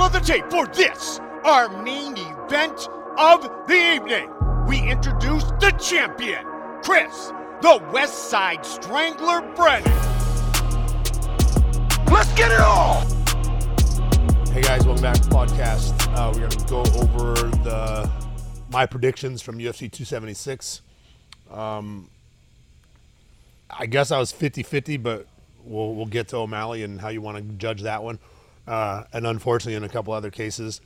Of the tape for this, our main event of the evening. We introduce the champion, Chris, the West Side Strangler Brennan. Let's get it all! Hey guys, welcome back to the podcast. Uh, we're going to go over the my predictions from UFC 276. Um, I guess I was 50-50, but we'll we'll get to O'Malley and how you want to judge that one. Uh, and unfortunately, in a couple other cases,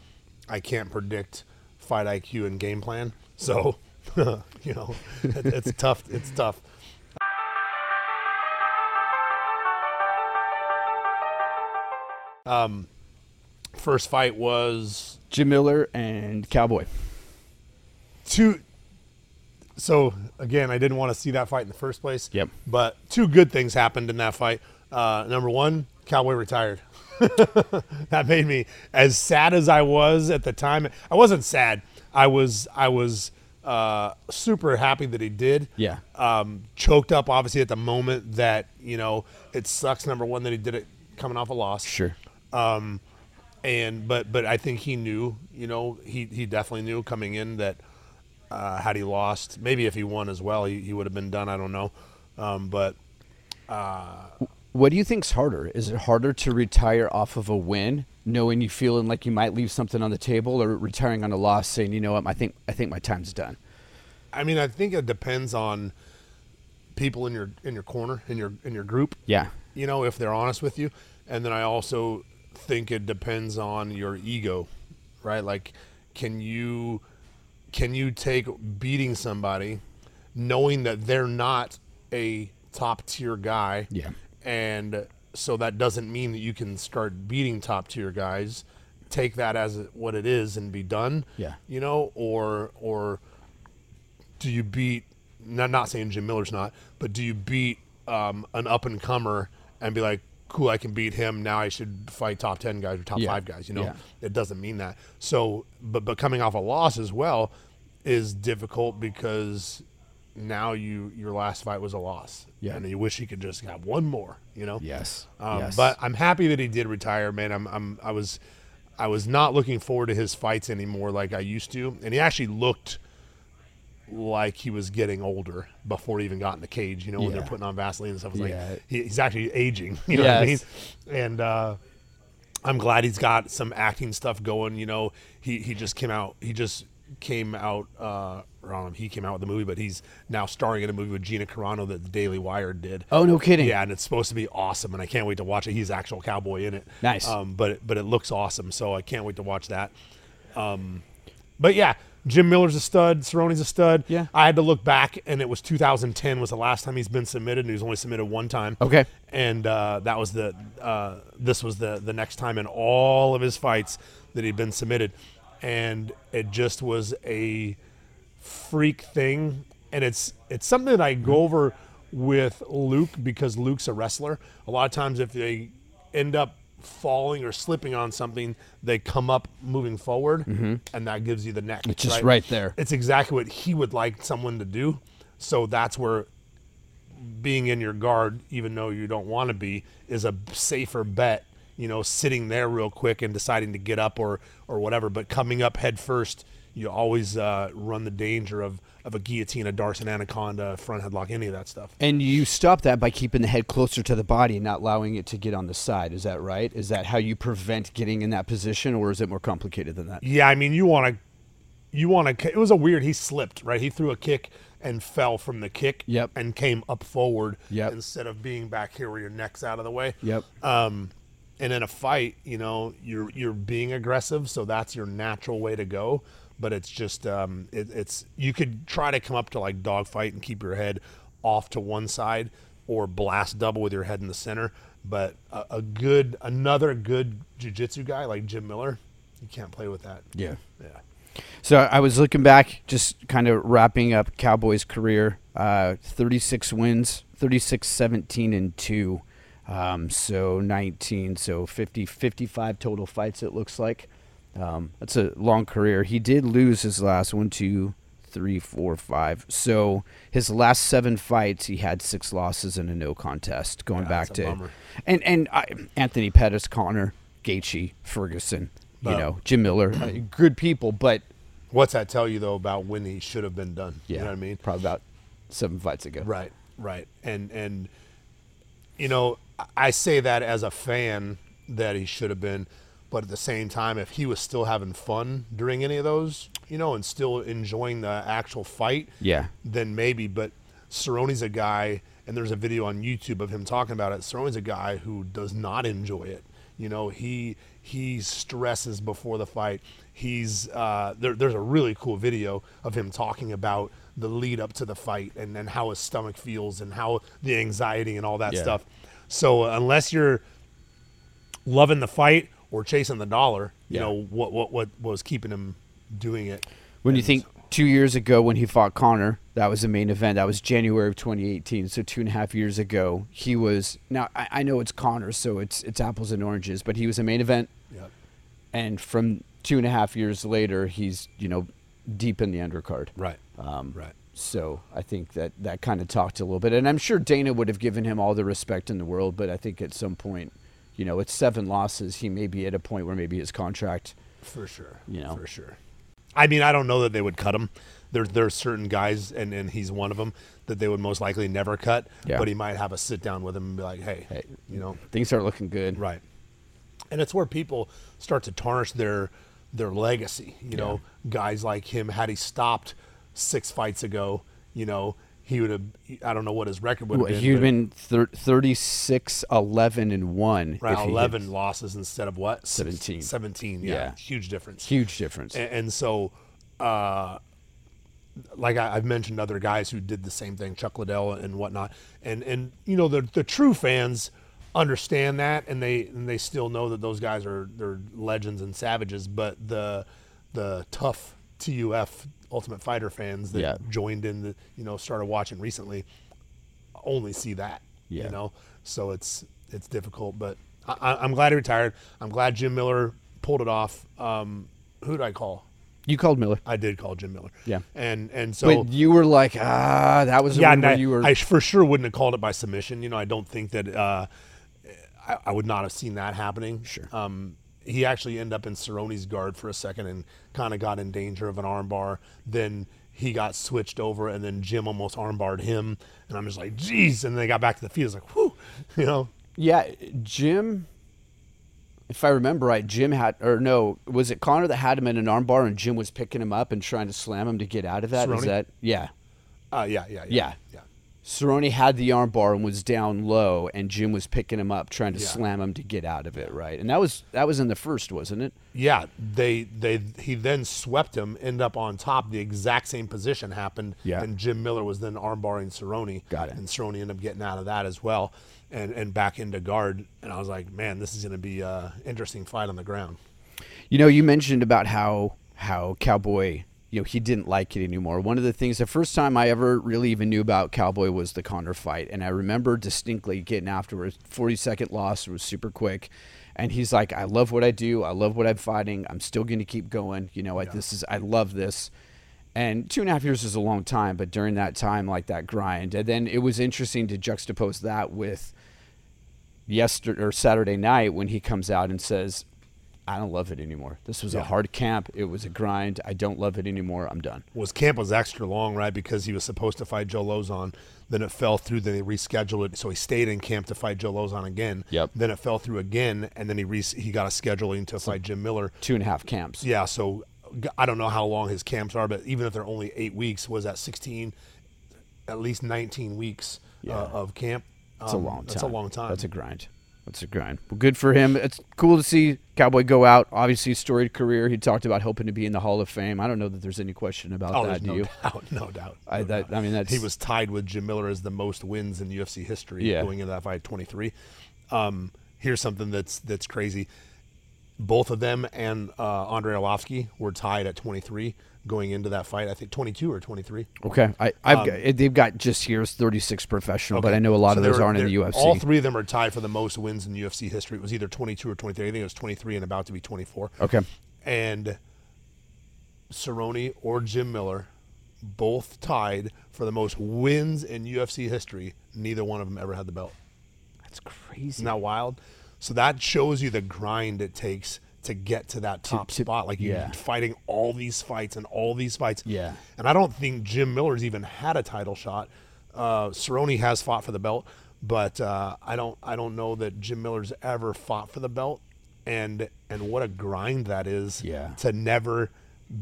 I can't predict fight IQ and game plan. So, you know, it, it's tough. It's tough. Um, first fight was Jim Miller and Cowboy. two. So again, I didn't want to see that fight in the first place. Yep. But two good things happened in that fight. Uh, number one, Cowboy retired. that made me as sad as I was at the time. I wasn't sad. I was I was uh, super happy that he did. Yeah. Um, choked up obviously at the moment that you know it sucks. Number one that he did it coming off a loss. Sure. Um, and but but I think he knew, you know, he he definitely knew coming in that uh, had he lost, maybe if he won as well, he, he would have been done. I don't know, um, but What do you think's harder? Is it harder to retire off of a win, knowing you feeling like you might leave something on the table, or retiring on a loss, saying, you know what, I think I think my time's done. I mean, I think it depends on people in your in your corner in your in your group. Yeah. you know, if they're honest with you. And then I also think it depends on your ego, right? Like, can you can you take beating somebody, knowing that they're not a top tier guy? Yeah. And so that doesn't mean that you can start beating top tier guys. Take that as what it is and be done. Yeah. You know, or or do you beat not not saying Jim Miller's not, but do you beat um, an up and comer and be like, cool, I can beat him. Now I should fight top ten guys or top Yeah. five guys. You know, Yeah. it doesn't mean that. So, but but coming off a loss as well is difficult because now you your last fight was a loss. Yeah. and you wish he could just have one more. You know. Yes. Um, yes. But I'm happy that he did retire, man. I'm, I'm I was I was not looking forward to his fights anymore like I used to, and he actually looked like he was getting older before he even got in the cage. You know, when they're putting on Vaseline and stuff. It's Yeah. like he, he's actually aging. You know what I mean? Yes. And uh, I'm glad he's got some acting stuff going. You know, he he just came out. He just came out. Uh, or I don't know if he came out with the movie, but he's now starring in a movie with Gina Carano that the Daily Wire did. oh no kidding. Yeah, and it's supposed to be awesome, and I can't wait to watch it. He's actual cowboy in it. Nice. Um, but it, but it looks awesome, so I can't wait to watch that. Um, but yeah, Jim Miller's a stud. Cerrone's a stud. Yeah. I had to look back, and it was 2010 was the last time he's been submitted, and he was only submitted one time. Okay. And uh, that was the uh, this was the the next time in all of his fights that he'd been submitted, and it just was a freak thing and it's it's something that I go over with Luke because Luke's a wrestler. A lot of times if they end up falling or slipping on something, they come up moving forward mm-hmm. and that gives you the neck. It's just right there. It's exactly what he would like someone to do. So that's where being in your guard, even though you don't want to be, is a safer bet. You know, sitting there real quick and deciding to get up or or whatever. But coming up head first, you always uh, run the danger of of a guillotine, a Darson anaconda, front headlock, any of that stuff. And you stop that by keeping the head closer to the body and not allowing it to get on the side. Is that right? Is that how you prevent getting in that position, or is it more complicated than that? Yeah, I mean, you want to, you want to. It was a weird. He slipped, right? He threw a kick and fell from the kick. Yep. And came up forward. Yep. Instead of being back here where your neck's out of the way. Yep. Um, and in a fight, you know, you're you're being aggressive, so that's your natural way to go. But it's just, um, it, it's you could try to come up to like dogfight and keep your head off to one side, or blast double with your head in the center. But a, a good, another good jujitsu guy like Jim Miller, you can't play with that. Yeah. Yeah. So I was looking back, just kind of wrapping up Cowboys' career. Uh, 36 wins, 36, 17, and 2. Um, so 19, so 50, 55 total fights, it looks like. Um, that's a long career. He did lose his last one, two, three, four, five. So his last seven fights, he had six losses and a no contest. Going Yeah, back that's a to bummer. and and I, Anthony Pettis, Conor, Gaethje, Ferguson. You know, Jim Miller, uh, good people, but What's that tell you though about when he should have been done? yeah, You know what I mean? Probably about seven fights ago. Right, right. And and you know, I say that as a fan that he should have been, but at the same time, if he was still having fun during any of those, you know, and still enjoying the actual fight, Yeah. then maybe. But Cerrone's a guy, and there's a video on YouTube of him talking about it. Cerrone's a guy who does not enjoy it. You know, he he stresses before the fight. He's uh, there, there's a really cool video of him talking about the lead up to the fight and, and how his stomach feels and how the anxiety and all that Yeah. stuff. So unless you're loving the fight or chasing the dollar, you Yeah. know what what what was keeping him doing it. When you And think two years ago when he fought Conor, that was the main event. That was January of 2018. So two and a half years ago, he was. Now I, I know it's Conor, so it's it's apples and oranges, but he was a main event, Yep. and from two and a half years later, he's you know deep in the undercard. Right. Um, Right. So I think that that kind of talked a little bit, and I'm sure Dana would have given him all the respect in the world, but I think at some point, you know, it's seven losses. He may be at a point where maybe his contract. For sure. You know. For sure. I mean, I don't know that they would cut him. There, there are certain guys, and, and he's one of them, that they would most likely never cut. Yeah. But he might have a sit down with him and be like, hey, Hey. you know, Things start looking good. right. And it's where people start to tarnish their their legacy. You know, guys like him, had he stopped six fights ago, you know, he would have, I don't know what his record would have Well, been. he would have been thir- 36, 11, and 1. Right, 11 losses instead of what? 17. 17, yeah. Yeah. Huge difference. Huge difference. And, and so, uh, like I, I've mentioned other guys who did the same thing, Chuck Liddell and whatnot. And, and you know, the, the true fans understand that and they and they still know that those guys are they're legends and savages but the the tough TUF Ultimate Fighter fans that Yeah. joined in the you know started watching recently only see that Yeah. you know so it's it's difficult but I, I- I'm glad he retired I'm glad Jim Miller pulled it off um, who did I call you called Miller. I did call Jim Miller Yeah. and and so but you were like, ah, that was yeah, one I, you were. I for sure wouldn't have called it by submission. You know, I don't think that uh, I, I would not have seen that happening. Sure. Um, he actually ended up in Cerrone's guard for a second and kind of got in danger of an armbar. Then he got switched over, and then Jim almost armbarred him. And I'm just like, geez. And they got back to the field. It's like, whew, you know. yeah, Jim, if I remember right, Jim had, or no, was it Connor that had him in an armbar and Jim was picking him up and trying to slam him to get out of that? Is Cerrone? that, yeah. Uh, yeah, yeah, yeah, Yeah. yeah. Cerrone had the armbar and was down low, and Jim was picking him up, trying to Yeah. slam him to get out of it, right? And that was that was in the first, wasn't it? Yeah, they they he then swept him, end up on top. The exact same position happened, Yeah. and Jim Miller was then armbarring Cerrone. Got it. And Cerrone ended up getting out of that as well, and and back into guard. And I was like, man, this is going to be a interesting fight on the ground. You know, you mentioned about how how Cowboy, you know, he didn't like it anymore. One of the things, the first time I ever really even knew about Cowboy was the Conor fight, and I remember distinctly getting afterwards. Forty second loss it was super quick, and he's like, "I love what I do. I love what I'm fighting. I'm still going to keep going. You know, I, this is I love this." And two and a half years is a long time, but during that time, like that grind, and then it was interesting to juxtapose that with yesterday or Saturday night when he comes out and says, I don't love it anymore. This was Yeah. a hard camp. It was a grind. I don't love it anymore. I'm done. Was camp was extra long, right? Because he was supposed to fight Joe Lauzon. Then it fell through. Then they rescheduled it, so he stayed in camp to fight Joe Lauzon again. Yep. Then it fell through again, and then he re- he got a scheduling to fight Jim Miller. Two and a half camps. Yeah, so I don't know how long his camps are, but even if they're only eight weeks, was that 16, at least 19 weeks Yeah. uh, of camp? A Um, long time. That's a long time. That's a grind. That's a grind. Well, good for him. It's cool to see Cowboy go out. Obviously, storied career. He talked about hoping to be in the Hall of Fame. I don't know that there's any question about oh, that. Do no you? doubt, no doubt. I, no that, doubt. I mean, that's he was tied with Jim Miller as the most wins in UFC history Yeah. going into that fight, 23. Um, here's something that's that's crazy. Both of them and uh, Andrei Arlovsky were tied at 23 going into that fight. I think 22 or 23. okay. I, I've got, they've got just here's 36 professional, but I know a lot Um, So of those aren't in the UFC. All three of them are tied for the most wins in UFC history. It was either 22 or 23. I think it was 23 and about to be 24. Okay. And Cerrone or Jim Miller both tied for the most wins in UFC history. Neither one of them ever had the belt. That's crazy. Isn't that wild? So that shows you the grind it takes to get to that top to- spot. Like you're fighting all these fights and all these fights. Yeah. And I don't think Jim Miller's even had a title shot. Uh, Cerrone has fought for the belt, but uh, I don't I don't know that Jim Miller's ever fought for the belt. And and what a grind that is Yeah. to never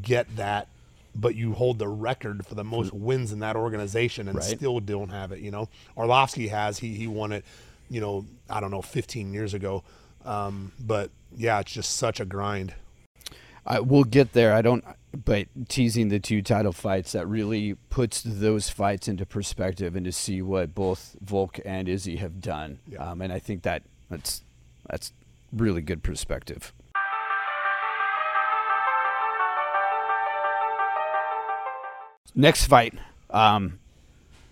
get that but you hold the record for the most wins in that organization and Right. still don't have it, you know. Arlovsky has he he won it, you know, I don't know, 15 years ago. Um, but yeah, it's just such a grind. I, we'll get there. I don't, but teasing the two title fights that really puts those fights into perspective and to see what both Volk and Izzy have done. Yeah. Um, and I think that that's that's really good perspective. Next fight, um,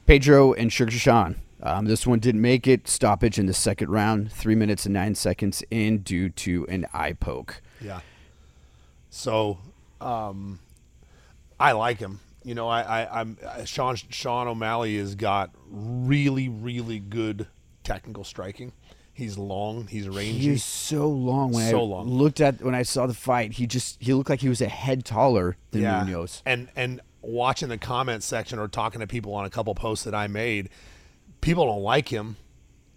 Pedro and Sugar Sean. Um, this one didn't make it. Stoppage in the second round, three minutes and nine seconds in due to an eye poke. Yeah. So, um, I like him. You know, I, I I'm uh, Sean Sean O'Malley has got really really good technical striking. He's long. He's rangy. He's so long when I So long. looked at when I saw the fight. He just he looked like he was a head taller than Munhoz. And and watching the comment section or talking to people on a couple posts that I made, people don't like him,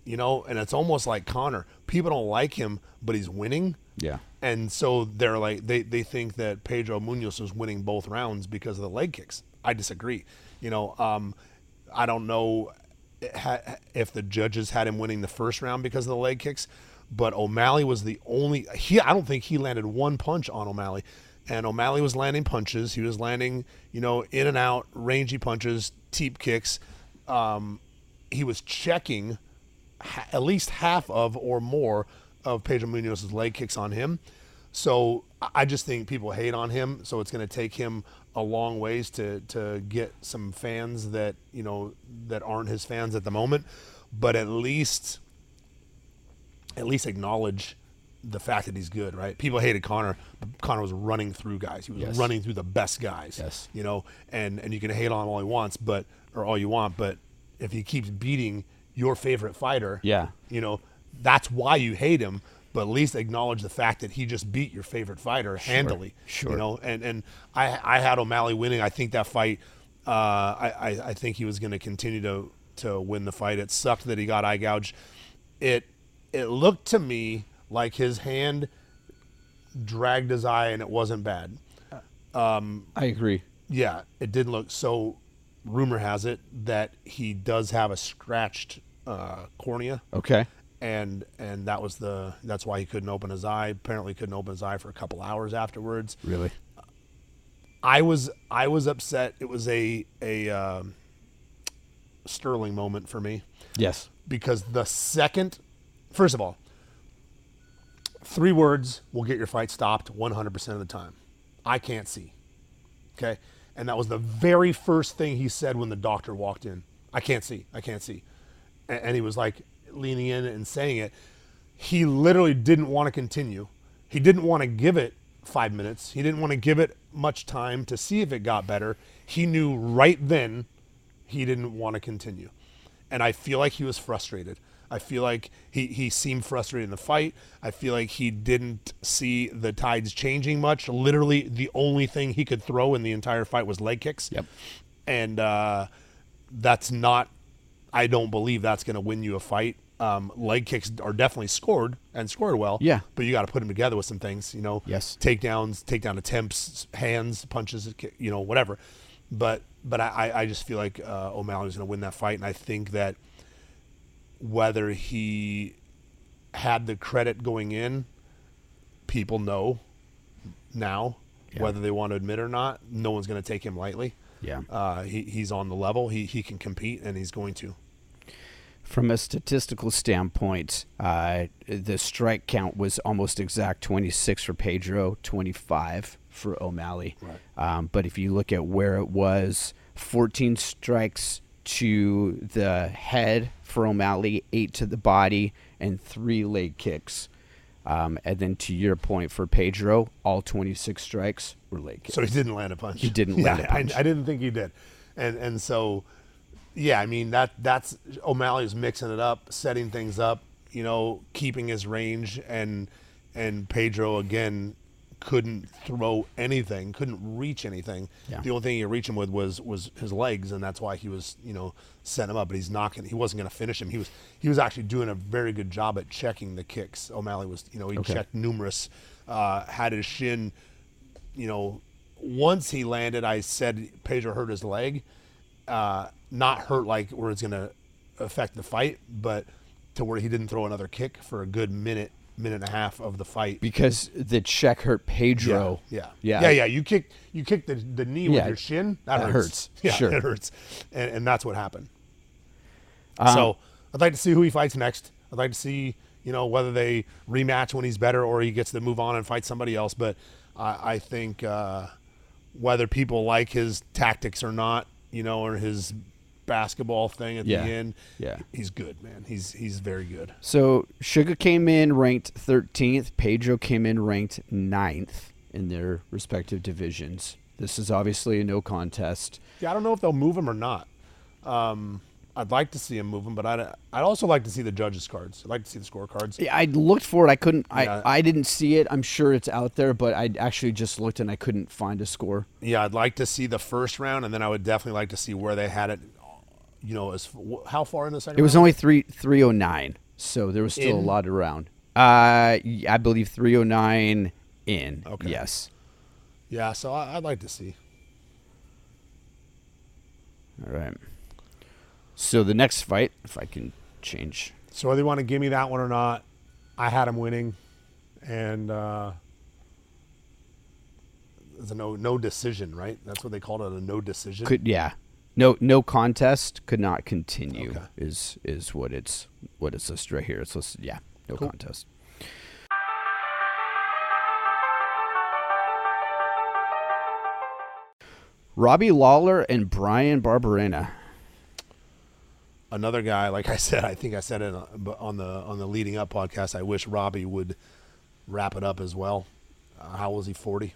you know, and it's almost like Conor. People don't like him, but he's winning. Yeah. And so they're like they, they think that Pedro Munhoz was winning both rounds because of the leg kicks. I disagree. You know, um, I don't know if the judges had him winning the first round because of the leg kicks, but O'Malley was the only. He I don't think he landed one punch on O'Malley, and O'Malley was landing punches. He was landing you know in and out rangy punches, teep kicks. Um, he was checking ha- at least half of or more of Pedro Munhoz's leg kicks on him. So I- just think people hate on him. So it's going to take him a long ways to to get some fans that you know that aren't his fans at the moment, but at least at least acknowledge the fact that he's good, right? People hated Conor, but Conor was running through guys. He was Yes. running through the best guys. Yes. You know, and and you can hate on him all he wants, but or all you want, but if he keeps beating your favorite fighter, Yeah. you know, that's why you hate him. But at least acknowledge the fact that he just beat your favorite fighter handily. sure. You know, and and I I had O'Malley winning. I think that fight. Uh, I, I I think he was going to continue to to win the fight. It sucked that he got eye gouged. It it looked to me like his hand dragged his eye and it wasn't bad. I agree. Yeah, it didn't look so. Rumor has it that he does have a scratched uh, cornea Okay. and and that was the that's why he couldn't open his eye. Apparently, couldn't open his eye for a couple hours afterwards. Really? I was I was upset. It was a a um, sterling moment for me Yes. because the second, first of all, three words will get your fight stopped 100% of the time. I can't see. Okay? And that was the very first thing he said when the doctor walked in. I can't see. I can't see. A- And he was like leaning in and saying it. He literally didn't want to continue. He didn't want to give it five minutes. He didn't want to give it much time to see if it got better. He knew right then he didn't want to continue. And I feel like he was frustrated. I feel like he, he seemed frustrated in the fight. I feel like he didn't see the tides changing much. Literally, the only thing he could throw in the entire fight was leg kicks. Yep. And uh, that's not, I don't believe that's going to win you a fight. Um, leg kicks are definitely scored and scored well. Yeah. But you got to put them together with some things, you know. Yes. Takedowns, takedown attempts, hands, punches, you know, whatever. But but I, I just feel like uh, O'Malley's going to win that fight, and I think that whether he had the credit going in, people know now Yeah. whether they want to admit or not. No one's going to take him lightly. Yeah. Uh, he, he's on the level. He, he can compete, and he's going to. From a statistical standpoint, uh, the strike count was almost exact 26 for Pedro, 25 for O'Malley. Right. Um, but if you look at where it was, 14 strikes to the head for O'Malley, eight to the body, and three leg kicks. Um, and then to your point for Pedro, all 26 strikes were leg kicks. So he didn't land a punch. He didn't Yeah, land a punch. I, I didn't think he did, and and so, yeah, I mean that that's O'Malley's mixing it up, setting things up, you know, keeping his range, and and Pedro again couldn't throw anything, couldn't reach anything. Yeah. The only thing he could reach him with was was his legs, and that's why he was you know setting him up. But he's not gonna, he wasn't going to finish him. He was he was actually doing a very good job at checking the kicks. O'Malley was you know he Okay. checked numerous, uh, had his shin, you know, once he landed, I said Pedro hurt his leg, uh, not hurt like where it's going to affect the fight, but to where he didn't throw another kick for a good minute, minute and a half of the fight. because the check hurt Pedro. Yeah, yeah, yeah, yeah. You kick, you kick the, the knee with your shin. That, that hurts. hurts, Yeah, sure. it hurts, and, and that's what happened. Um, so I'd like to see who he fights next. I'd like to see, you know, whether they rematch when he's better or he gets to move on and fight somebody else. But I, I think uh, whether people like his tactics or not, you know, or his basketball thing at Yeah, the end, yeah. he's good, man. He's he's very good. So Sugar came in ranked 13th. Pedro came in ranked 9th in their respective divisions. This is obviously a no contest. Yeah, I don't know if they'll move him or not. Um, I'd like to see him move him, but I'd I'd also like to see the judges' cards. I'd like to see the scorecards. Yeah, I looked for it. I couldn't. Yeah. I, I didn't see it. I'm sure it's out there, but I actually just looked and I couldn't find a score. Yeah, I'd like to see the first round, and then I would definitely like to see where they had it. You know, as how far in the second? It was round? only three 309, so there was still a lot around. Uh, I believe 309 in. Okay. Yes. Yeah, so I, I'd like to see. All right. So the next fight, if I can change. So whether you want to give me that one or not, I had him winning, and uh, it's a no no decision, right? That's what they called it, a no decision. Could yeah. No no contest could not continue Okay. is is what it's what it's listed right here. It's listed yeah, no Cool. contest. Robbie Lawler and Bryan Barberena. Another guy, like I said, I think I said it on on the on the leading up podcast. I wish Robbie would wrap it up as well. Uh, how was he? Forty.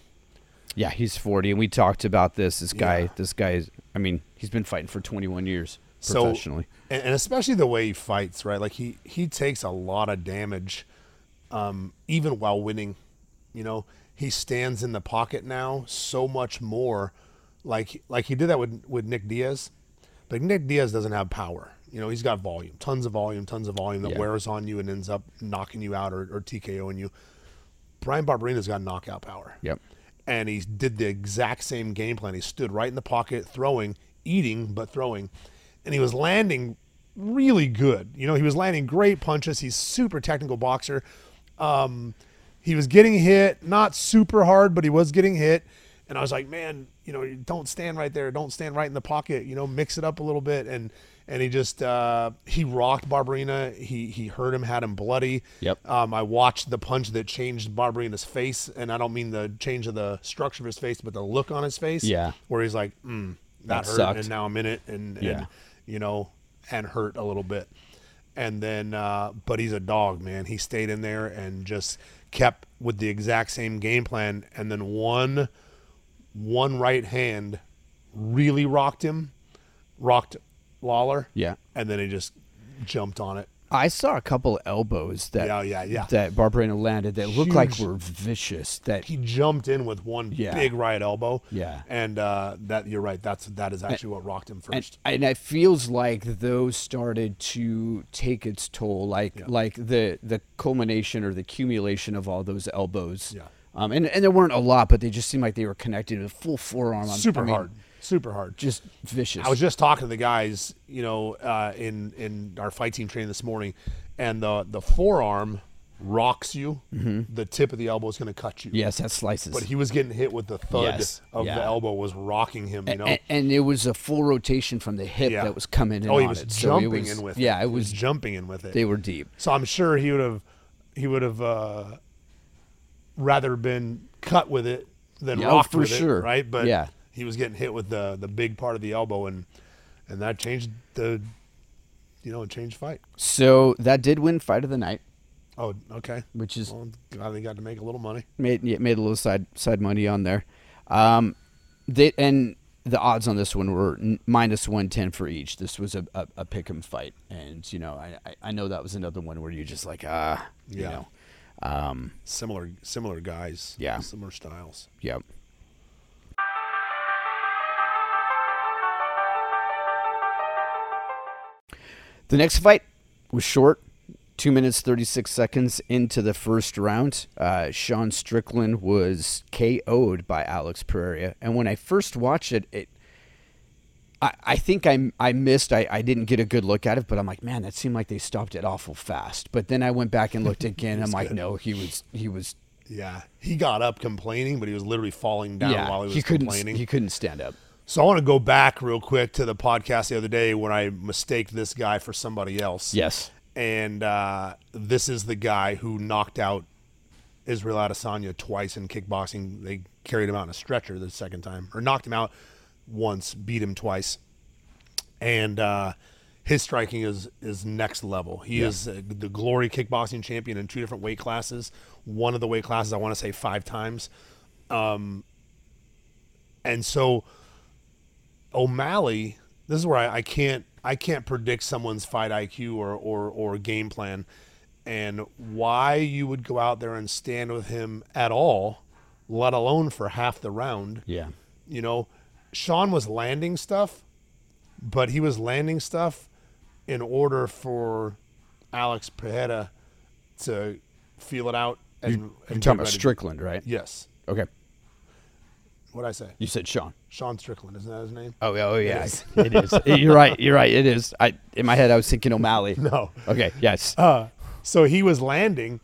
Yeah, he's 40 and we talked about this. This guy Yeah. this guy is I mean, he's been fighting for 21 years So- professionally. and, and especially the way he fights, right? Like he he takes a lot of damage, um, even while winning. You know, he stands in the pocket now so much more, like like he did that with with Nick Diaz, but Nick Diaz doesn't have power. You know, he's got volume, tons of volume, tons of volume that Yeah. wears on you and ends up knocking you out or, or TKOing you. Bryan Barberena's got knockout power Yep. And he did the exact same game plan. He stood right in the pocket, throwing, eating, but throwing, and he was landing really good. You know, he was landing great punches. He's super technical boxer. Um, he was getting hit, not super hard, but he was getting hit. And I was like, man, you know, don't stand right there. Don't stand right in the pocket. You know, mix it up a little bit. And and he just uh, he rocked Barberena. He he hurt him, had him bloody. Yep. Um, I watched the punch that changed Barberena's face, and I don't mean the change of the structure of his face, but the look on his face. Yeah. Where he's like, mm, that, That hurt, sucked. and now I'm in it, and, Yeah. and you know, and hurt a little bit. And then, uh, but he's a dog, man. He stayed in there and just kept with the exact same game plan. And then one, one right hand really rocked him, rocked Lawler. Yeah. And then he just jumped on it. I saw a couple elbows that Yeah, yeah, yeah. that Barberena landed that looked like were vicious. That He jumped in with one Yeah. big right elbow. Yeah. And uh, that you're right. That's that is actually what rocked him first. and it feels like those started to take its toll, like Yeah. like the the culmination or the accumulation of all those elbows. Yeah. Um, and and there weren't a lot, but they just seemed like they were connected with full forearm. I super mean, hard. Super hard. just vicious. I was just talking to the guys, you know, uh, in in our fight team training this morning, and the the forearm rocks you. The tip of the elbow is going to cut you. yes, that slices. But he was getting hit with the thud Yes, of yeah. the elbow was rocking him. You know. and, and it was a full rotation from the hip Yeah. that was coming in. oh, he on was it. So jumping was- in with Yeah, it. it He was. jumping in with it. They were deep. So I'm sure he would have he would have uh, rather been cut with it than Yeah, oh, rocked for with sure. it, right? But Yeah. He was getting hit with the the big part of the elbow, and and that changed the you know it changed fight. So that did win fight of the night, Oh, okay. which is Well, glad they got to make a little money. made yeah, made a little side side money on there. Um, they and the odds on this one were minus one ten for each. This was a, a, a pick 'em fight, and you know I, I I know that was another one where you're just like ah you Yeah. know. Um, Similar similar guys. Yeah. Similar styles. yep. The next fight was short, two minutes thirty six seconds into the first round. Uh, Sean Strickland was KO'd by Alex Pereira, and when I first watched it, it I, I think I, I missed. I, I didn't get a good look at it, but I'm like, man, that seemed like they stopped it awful fast. But then I went back and looked again. I'm like, good. no, he was he was Yeah. He got up complaining, but he was literally falling down yeah while he was he couldn't complaining. he couldn't stand up. So I want to go back real quick to the podcast the other day when I mistaked this guy for somebody else. Yes. And uh, this is the guy who knocked out Israel Adesanya twice in kickboxing. They carried him out in a stretcher the second time, or knocked him out once, beat him twice. And uh, his striking is is next level. He is uh, the glory kickboxing champion in two different weight classes. One of the weight classes, I want to say five times. Um, and so O'Malley, this is where I, I can't I can't predict someone's fight IQ or, or or game plan, and why you would go out there and stand with him at all, let alone for half the round. Yeah. You know, Sean was landing stuff, but he was landing stuff in order for Alex Pereira to feel it out. And, You're talking about. Strickland, right? Yes. Okay. What I say? You said Sean. Sean Strickland, isn't that his name? Oh, yeah, oh yeah, is. it is. You're right. You're right. It is. I in my head I was thinking O'Malley. No. Okay. Yes. Uh, so he was landing,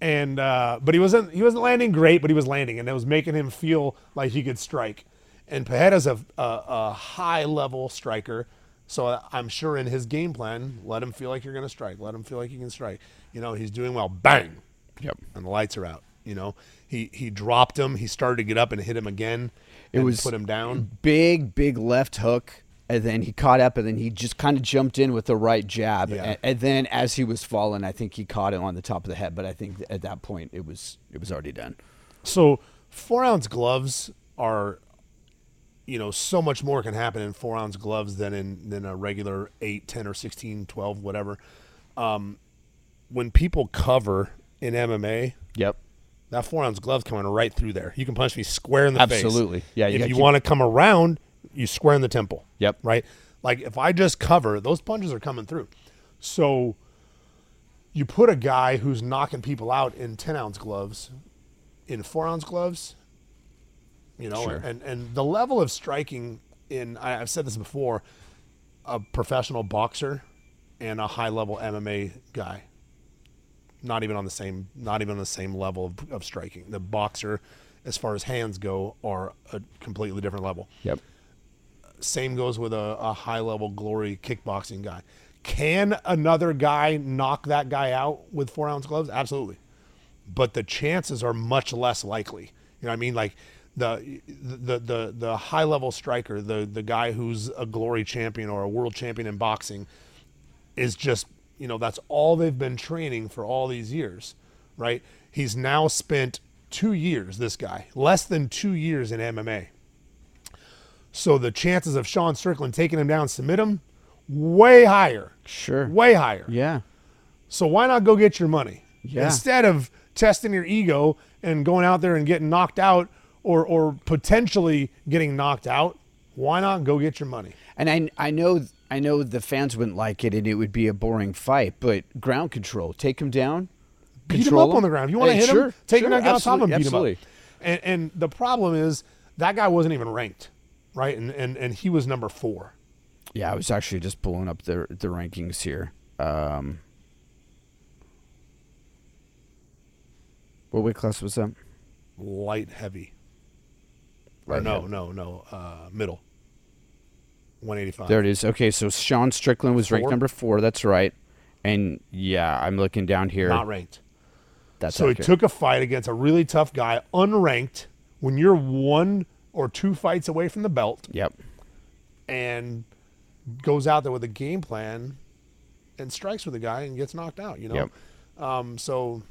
and uh, but he wasn't he wasn't landing great, but he was landing, and it was making him feel like he could strike. And Pereira's a, a, a high level striker, so I'm sure in his game plan, let him feel like you're going to strike, let him feel like he can strike. You know, he's doing well. Bang, Yep. and the lights are out. You know, he he dropped him. He started to get up and hit him again. It and was put him down. Big, big left hook, and then he caught up, and then he just kind of jumped in with the right jab, Yeah. and, and then as he was falling, I think he caught him on the top of the head. But I think at that point it was it was already done. So four ounce gloves are, you know, so much more can happen in four ounce gloves than in than a regular 8, 10, or 16, 12, whatever. Um, when people cover in MMA, Yep. That four ounce glove coming right through there. You can punch me square in the face. Absolutely. Yeah, you if you keep- want to come around, you square in the temple. Yep. Right. Like if I just cover, those punches are coming through. So you put a guy who's knocking people out in ten ounce gloves, in four ounce gloves. You know, Sure. and and the level of striking in I, I've said this before, a professional boxer and a high level MMA guy not even on the same not even on the same level of, of striking. The boxer, as far as hands go, are a completely different level. Yep. Same goes with a, a high level glory kickboxing guy. Can another guy knock that guy out with four ounce gloves? Absolutely. But the chances are much less likely. You know what I mean? Like the the the the high level striker, the the guy who's a glory champion or a world champion in boxing, is just you know that's all they've been training for all these years right he's now spent two years this guy less than two years in mma so the chances of sean strickland taking him down submit him way higher Sure. way higher Yeah. so why not go get your money Yeah. instead of testing your ego and going out there and getting knocked out or or potentially getting knocked out why not go get your money And I I know I know the fans wouldn't like it and it would be a boring fight, but ground control, take him down, beat him up on the ground. If you want to Hey, hit sure, him, take sure, him down on top of him, beat absolutely. him up. And, and the problem is that guy wasn't even ranked, right? And and, and he was number four. Yeah, I was actually just pulling up the the rankings here. Um, what weight class was that? light heavy. Or no, heavy. no, no, uh, middle. 185. There it is. Okay, so Sean Strickland was ranked Four? number four. That's right. And yeah, I'm looking down here. Not ranked. That's so he took a fight against a really tough guy, unranked, when you're one or two fights away from the belt, Yep. and goes out there with a game plan and strikes with a guy and gets knocked out, you know? Yep. Um, so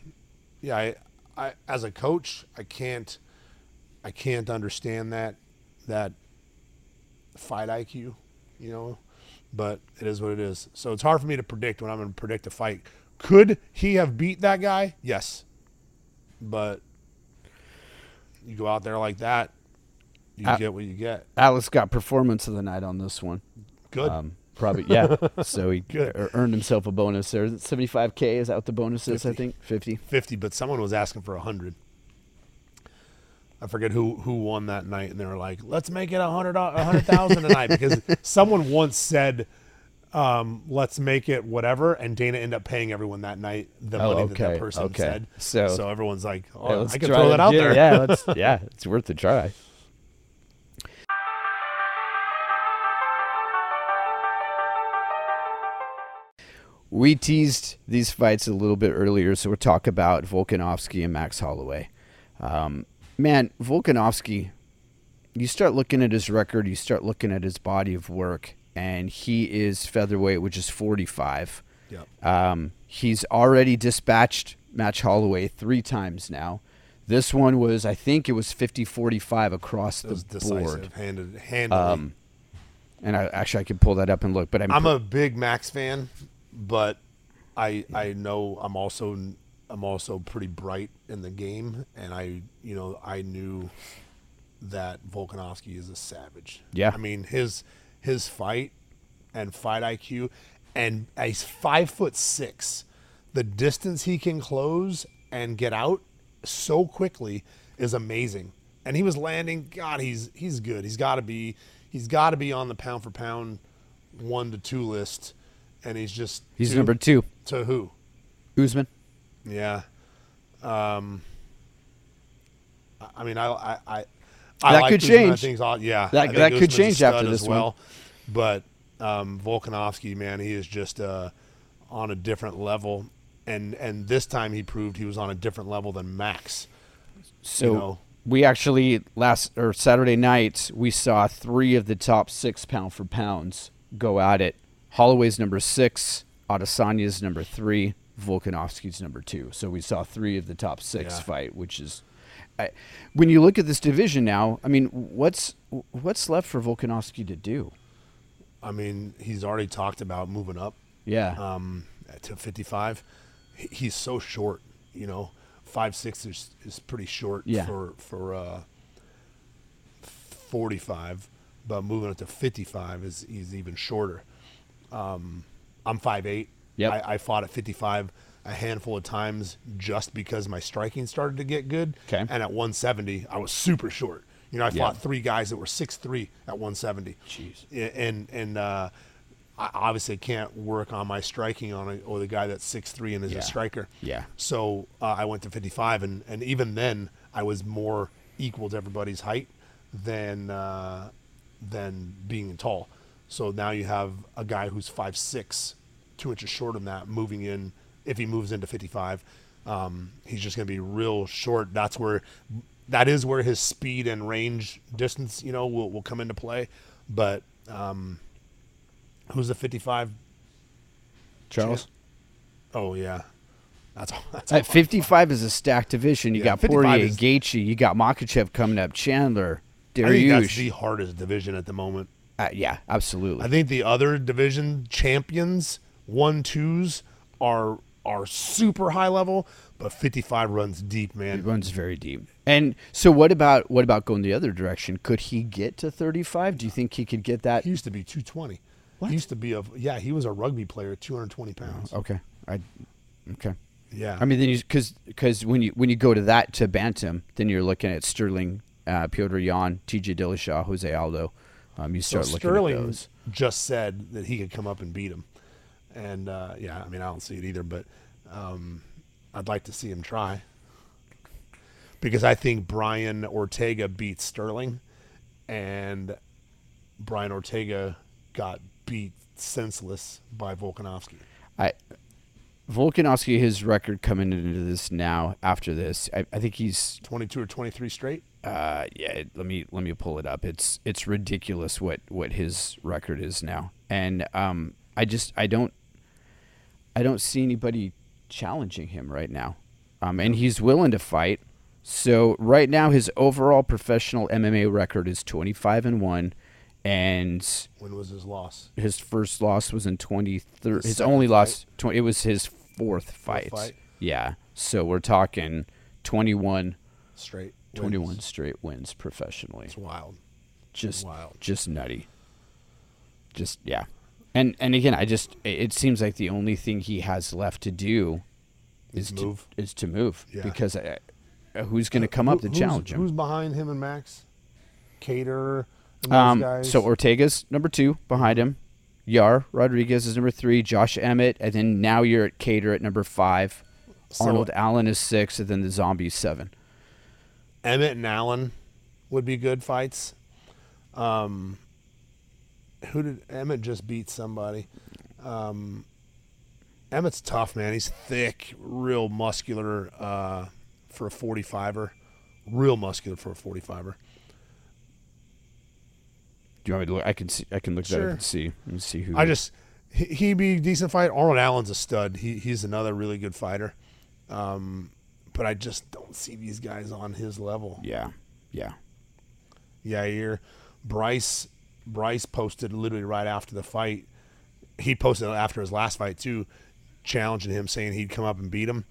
yeah, I, I as a coach, I can't I can't understand that that fight IQ, you know, but it is what it is. So it's hard for me to predict when I'm going to predict a fight. Could he have beat that guy? Yes. but you go out there like that, you get what you get. Alex got performance of the night on this one. Good. Um, probably yeah. so he Good. earned himself a bonus there. Seventy five k is that what the bonus is? I think fifty. 50, but someone was asking for 100. I forget who who won that night, and they were like, "Let's make it a hundred a hundred thousand tonight," because someone once said, um, "Let's make it whatever," and Dana ended up paying everyone that night the Oh, money that that person okay. said. So- so everyone's like, oh, let's "I can throw that out there." Yeah, let's, yeah, it's worth a try. We teased these fights a little bit earlier, so we'll talk about Volkanovski and Max Holloway. Um, man, Volkanovski, you start looking at his record, you start looking at his body of work, and he is featherweight, which is 45. Yep. Um, he's already dispatched Max Holloway three times now. This one was, I think it was 50 45 across It was the decisive, board. handed, handily. Um, and I, actually, I could pull that up and look, but I'm, I'm a big Max fan, but I I know I'm also I'm also pretty bright in the game, and I you know I knew that Volkanovski is a savage. Yeah. I mean his his fight and fight IQ, and he's five foot six. The distance he can close and get out so quickly is amazing. And he was landing. God, he's he's good. He's got to be he's got to be on the pound for pound one to two list, and he's just he's number two. to who? Usman. Yeah. Um. I- mean, I I I, That like could change. he's all- yeah, That- that could change after this as one. well. But um, Volkanovski, man, he is just uh, on a different level, and and this time he proved he was on a different level than Max. So know. we actually last or Saturday night we saw three of the top six pound for pounds go at it. Holloway's number six, Adesanya's number three, Volkanovski's number two. So we saw three of the top six Yeah. fight, which is. I, when you look at this division now, I mean, what's what's left for Volkanovski to do? I mean, he's already talked about moving up Yeah, um, to 55. He's so short, you know, five six is, is pretty short Yeah. for for uh, 45, but moving up to 55 is is even shorter. Um, I'm 5'8". Yep. I, I fought at 55 a handful of times just because my striking started to get good. 'Kay. And at 170, I was super short. You know, I Yeah. fought three guys that were 6'3 at 170. Jeez. And and uh, I obviously can't work on my striking on a, or the guy that's six three and is Yeah. a striker. Yeah. So uh, I went to 55, and and even then I was more equal to everybody's height than uh, than being tall. So now you have a guy who's five six, two inches shorter than that, moving in. If he moves into 55, um, he's just going to be real short. That's where that is where his speed and range distance, you know, will will come into play. But um, who's the 55? Charles. Oh yeah, that's that's At 55 is a stacked division. You Yeah, got 55 Poirier, is- Gaethje, you got Makhachev coming up, Chandler, I think that's the hardest division at the moment. Uh, yeah, absolutely. I think the other division champions, one twos, are are super high level, but 55 runs deep, It man. runs very deep. And so, what about what about going the other direction? Could he get to 35? Do you think he could get that? He used to be 220. What? He used to be a yeah. He was a rugby player, 220 pounds. Okay, I okay. Yeah, I mean, then you because because when you when you go to that to bantam, then you're looking at Sterling, uh, Petr Yan, T.J. Dillashaw, Jose Aldo. Um, you so start looking at Sterling those. just said that he could come up and beat him, and uh, yeah, I mean I don't see it either, but um, I'd like to see him try because I think Brian Ortega beat Sterling, and Brian Ortega got beat senseless by Volkanovski. I Volkanovski, his record coming into this now after this, I, I think he's 22 or 23 straight. uh yeah let me let me pull it up it's it's ridiculous what what his record is now and um i just i don't i don't see anybody challenging him right now um and he's willing to fight so right now his overall professional mma record is 25 and 1 and When was his loss? his first loss was in 23 His his only fight? loss 20, it was his fourth fight. fourth fight? yeah so we're talking 21, straight. 21 wins. straight wins professionally. It's wild. Just wild. just nutty. Just yeah. And and again, I just it- seems like the only thing he has left to do is to move. is to move Yeah. because uh, uh, who's going to come up Who- to challenge him? Who's behind him and Max? Kattar. And Um, guys. so Ortega's number two behind him. Yair Rodriguez is number three. Josh Emmett, and then now you're at Kattar at number five. So- Arnold Allen is six, and then the Zombies seven. Emmett and Allen would be good fights. Um, who did Emmett just beat somebody? Um, Emmett's tough, man. He's thick, real muscular uh, for a 45er. Real muscular for a 45er. Do you want me to look? I can see. I can look that Sure. up and see. Let me see who. I just he, he'd be a decent fight. Arnold Allen's a stud. He he's another really good fighter. Um, but I just don't see these guys on his level. Yeah, yeah, yeah. Yair. Bryce Bryce posted literally right after the fight. He posted after his last fight too, challenging him, saying he'd come up and beat him,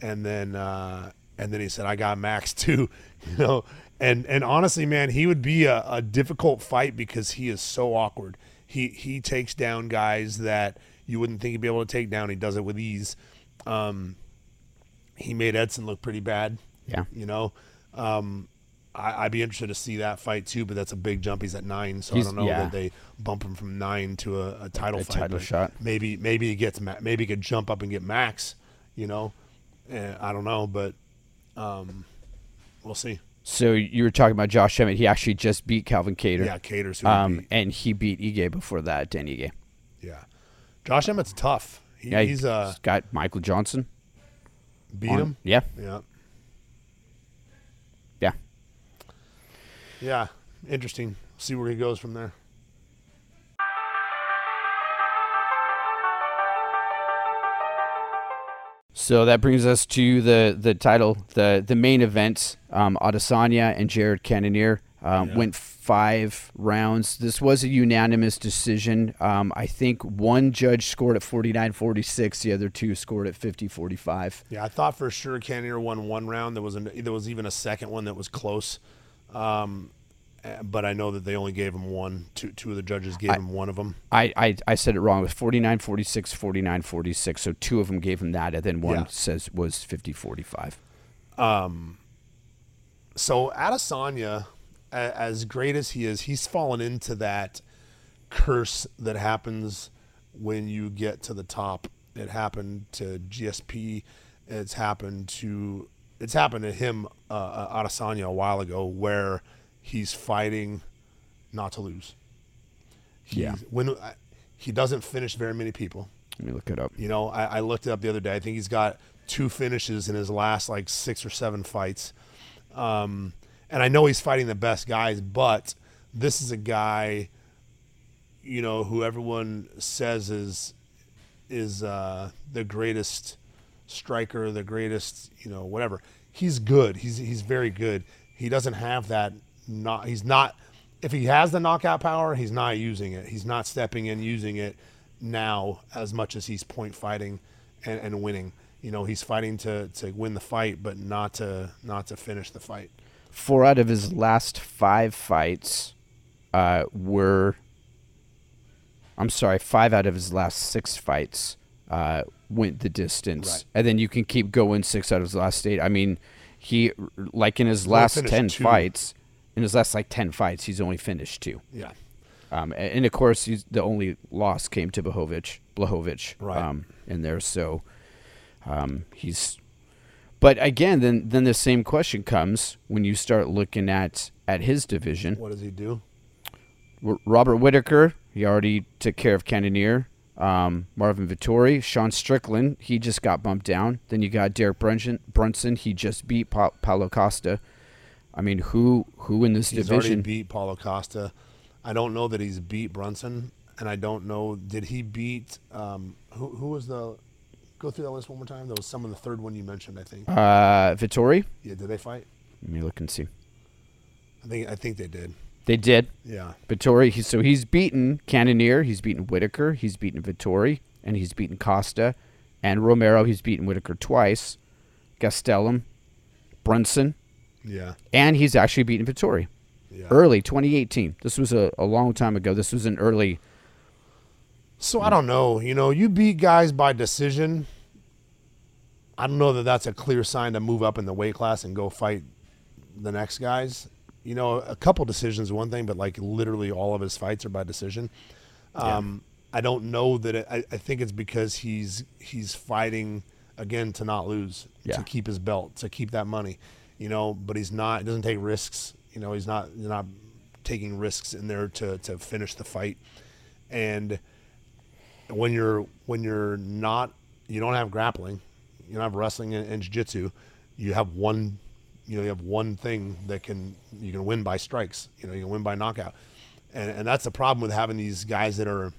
and then uh, and then he said, "I got Max too," you know. And and honestly, man, he would be a, a difficult fight because he is so awkward. He he takes down guys that you wouldn't think he'd be able to take down. He does it with ease. Um, he made Edson look pretty bad. Yeah. You know, um, I, I'd be interested to see that fight too, but that's a big jump. He's at nine, so He's- I don't know yeah. that they bump him from nine to a, a title A fight. title shot. Maybe maybe he gets Ma- maybe he could jump up and get Max. You know, Eh, I don't know, but um, we'll see. So you were talking about Josh Emmett. He actually just beat Calvin Kattar. Yeah, Kattar's who he Um, beat. and he beat Ige before that. Dan Ige. Yeah, Josh Emmett's tough. He, Yeah, he's uh got Michael Johnson. beat on- him. Yeah, yeah. Yeah. Interesting. See where he goes from there. So that brings us to the the title, the the main event. Um, Adesanya and Jared Cannonier um, Yeah. went five rounds. This was a unanimous decision. Um, I think one judge scored at 49-46. The other two scored at 50-45. Yeah, I thought for sure Cannonier won one round. There was an, there was even a second one that was close, um, eh, but I know that they only gave him one. Two two of the judges gave him one of them. I, I, I said it wrong. It was 49 46, 49 46. So two of them gave him that, and then one Yeah. says was 50 45. So Adesanya, as great as he is, he's fallen into that curse that happens when you get to the top. It happened to GSP. It's happened to it's happened to him, uh, uh, Adesanya, a while ago, where he's fighting not to lose. He's, Yeah. When uh, he doesn't finish very many people. Let me look it up. You know, I, I looked it up the other day. I think he's got two finishes in his last like six or seven fights. Um, and I know he's fighting the best guys, but this is a guy, you know, who everyone says is is uh, the greatest striker, the greatest, you know, whatever. He's good. He's he's very good. He doesn't have that. Not he's not. If he has the knockout power, he's not using it. He's not stepping in using it now as much as he's point fighting and, and winning. You know, he's fighting to, to win the fight, but not to not to finish the fight. Four out of his last five fights uh, were. I'm sorry, five out of his last six fights uh, went the distance. Right. And then you can keep going six out of his last eight. I mean, he, like in his last finished 10 fights, in his last like 10 fights, he's only finished two. Yeah. Um, and of course, he's, the only loss came to Blachowicz, Blachowicz Right. um, in there. So um, he's. But again, then then the same question comes when you start looking at at his division. What does he do? Robert Whitaker, he already took care of Cannonier. Um, Marvin Vettori, Sean Strickland, he just got bumped down. Then you got Derek Brunson, Brunson he just beat pa- Paulo Costa. I mean, who who in this He's already division? beat Paulo Costa. I don't know that he's beat Brunson, and I don't know did he beat um, who who was the go through that list one more time. There was some of the third one you mentioned. I think. uh, Vettori. Yeah, did they fight? Let me look and see. I think I think they did. They did. Yeah. Vettori, he, so he's beaten Cannonier, he's beaten Whitaker, he's beaten Vettori, and he's beaten Costa. And Romero, he's beaten Whitaker twice. Gastelum, Brunson, Yeah. and he's actually beaten Vettori. Yeah. Early 2018. This was a, a long time ago. This was an early. So I don't know. You know, you beat guys by decision. I don't know that that's a clear sign to move up in the weight class and go fight the next guys. You know, a couple decisions one thing, but like literally all of his fights are by decision. Um, I don't know that. It, I, I think it's because he's he's fighting again to not lose, Yeah. to keep his belt, to keep that money. You know, but he's not. He doesn't take risks. You know, he's not. He's not taking risks in there to to finish the fight. And when you're when you're not, you don't have grappling, you don't have wrestling and, and jiu-jitsu. You have one, you know, you have one thing that can you can win by strikes. You know, you can win by knockout, and and that's the problem with having these guys that are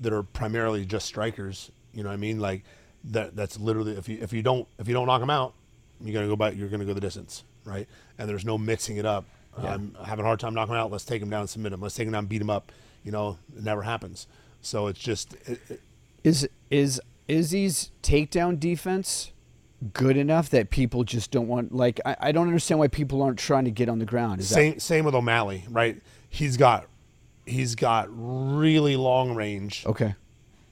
that are primarily just strikers. You know what I mean? Like that. That's literally if you if you don't if you don't knock them out, you're gonna go by you're gonna go the distance, right? And there's no mixing it up. I'm having a hard time knocking him out. Let's take him down and submit him. Let's take him down, and beat him up. You know, it never happens. So it's just it, it, Is is Izzy's takedown defense good enough that people just don't want? Like, I, I don't understand why people aren't trying to get on the ground. Is same same with O'Malley, right? He's got he's got really long range, okay?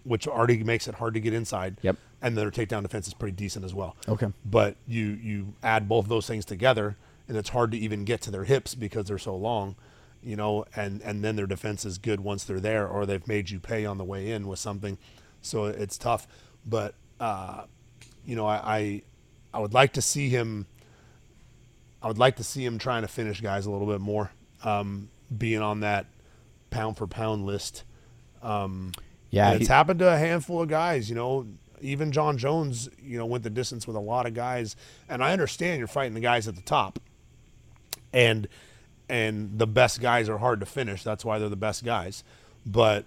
which already makes it hard to get inside. Yep. And their takedown defense is pretty decent as well. Okay. But you you add both those things together, and it's hard to even get to their hips because they're so long, you know. And and then their defense is good once they're there, or they've made you pay on the way in with something, so it's tough. But uh, you know, I, I I would like to see him. I would like to see him trying to finish guys a little bit more, um, being on that pound for pound list. Um, Yeah, it's happened to a handful of guys. You know, even Jon Jones, you know, went the distance with a lot of guys. And I understand you're fighting the guys at the top, and and the best guys are hard to finish. That's why they're the best guys. But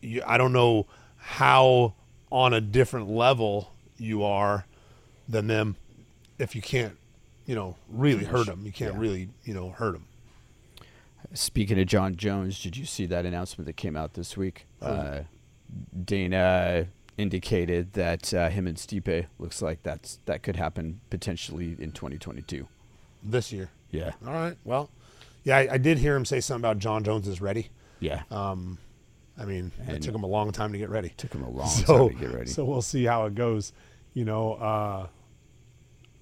you, I don't know how on a different level you are than them if you can't, you know, really hurt them. You can't Yeah. really, you know, hurt them. Speaking of Jon Jones, did you see that announcement that came out this week? Uh, Dana indicated that uh, him and Stipe looks like that's that could happen potentially in 2022. this year. Yeah, All right. Well, yeah, I, I did hear him say something about Jon Jones is ready. yeah. Um, I mean, it took him a long time to get ready. Took him a long so, time to get ready. So we'll see how it goes. You know, uh,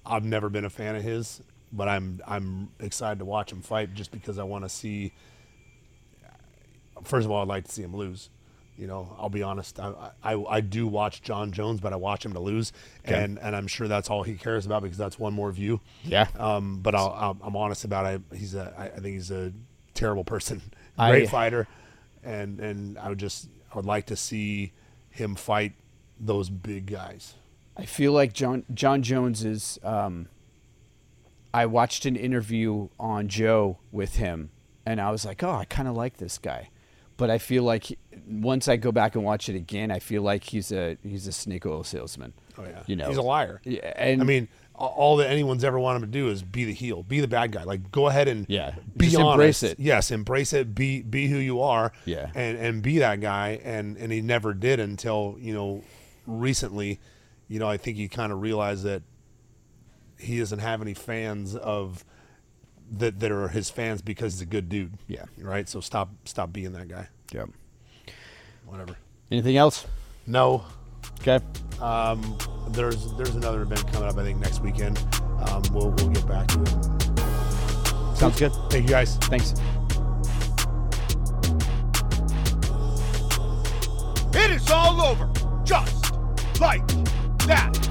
I've never been a fan of his, but I'm I'm excited to watch him fight just because I want to see. First of all, I'd like to see him lose. You know, I'll be honest. I, I I do watch Jon Jones, but I watch him to lose, Okay. and and I'm sure that's all he cares about because that's one more view. Yeah. Um, but I'll, I'll, I'm honest about it. He's a. I, I think he's a terrible person. I- Great fighter, and and I would just I would like to see him fight those big guys. I feel like John Jon Jones is. Um, I watched an interview on Joe with him, and I was like, "Oh, I kind of like this guy," but I feel like once I go back and watch it again, I feel like he's a he's a snake oil salesman. Oh yeah, you know he's a liar. Yeah, and I mean, all that anyone's ever wanted him to do is be the heel, be the bad guy. Like, go ahead and Yeah, be just honest. embrace it. Yes, embrace it. Be be who you are. Yeah. and and be that guy. And and he never did until you know recently. You know, I think he kind of realized that he doesn't have any fans of that that are his fans because he's a good dude. Yeah. Right. So stop stop being that guy. yeah. Whatever. Anything else? No. Okay. Um, there's there's another event coming up. I think next weekend. Um, we'll we'll get back to it. Sounds good. Thank you guys. Thanks. It is all over, just like that.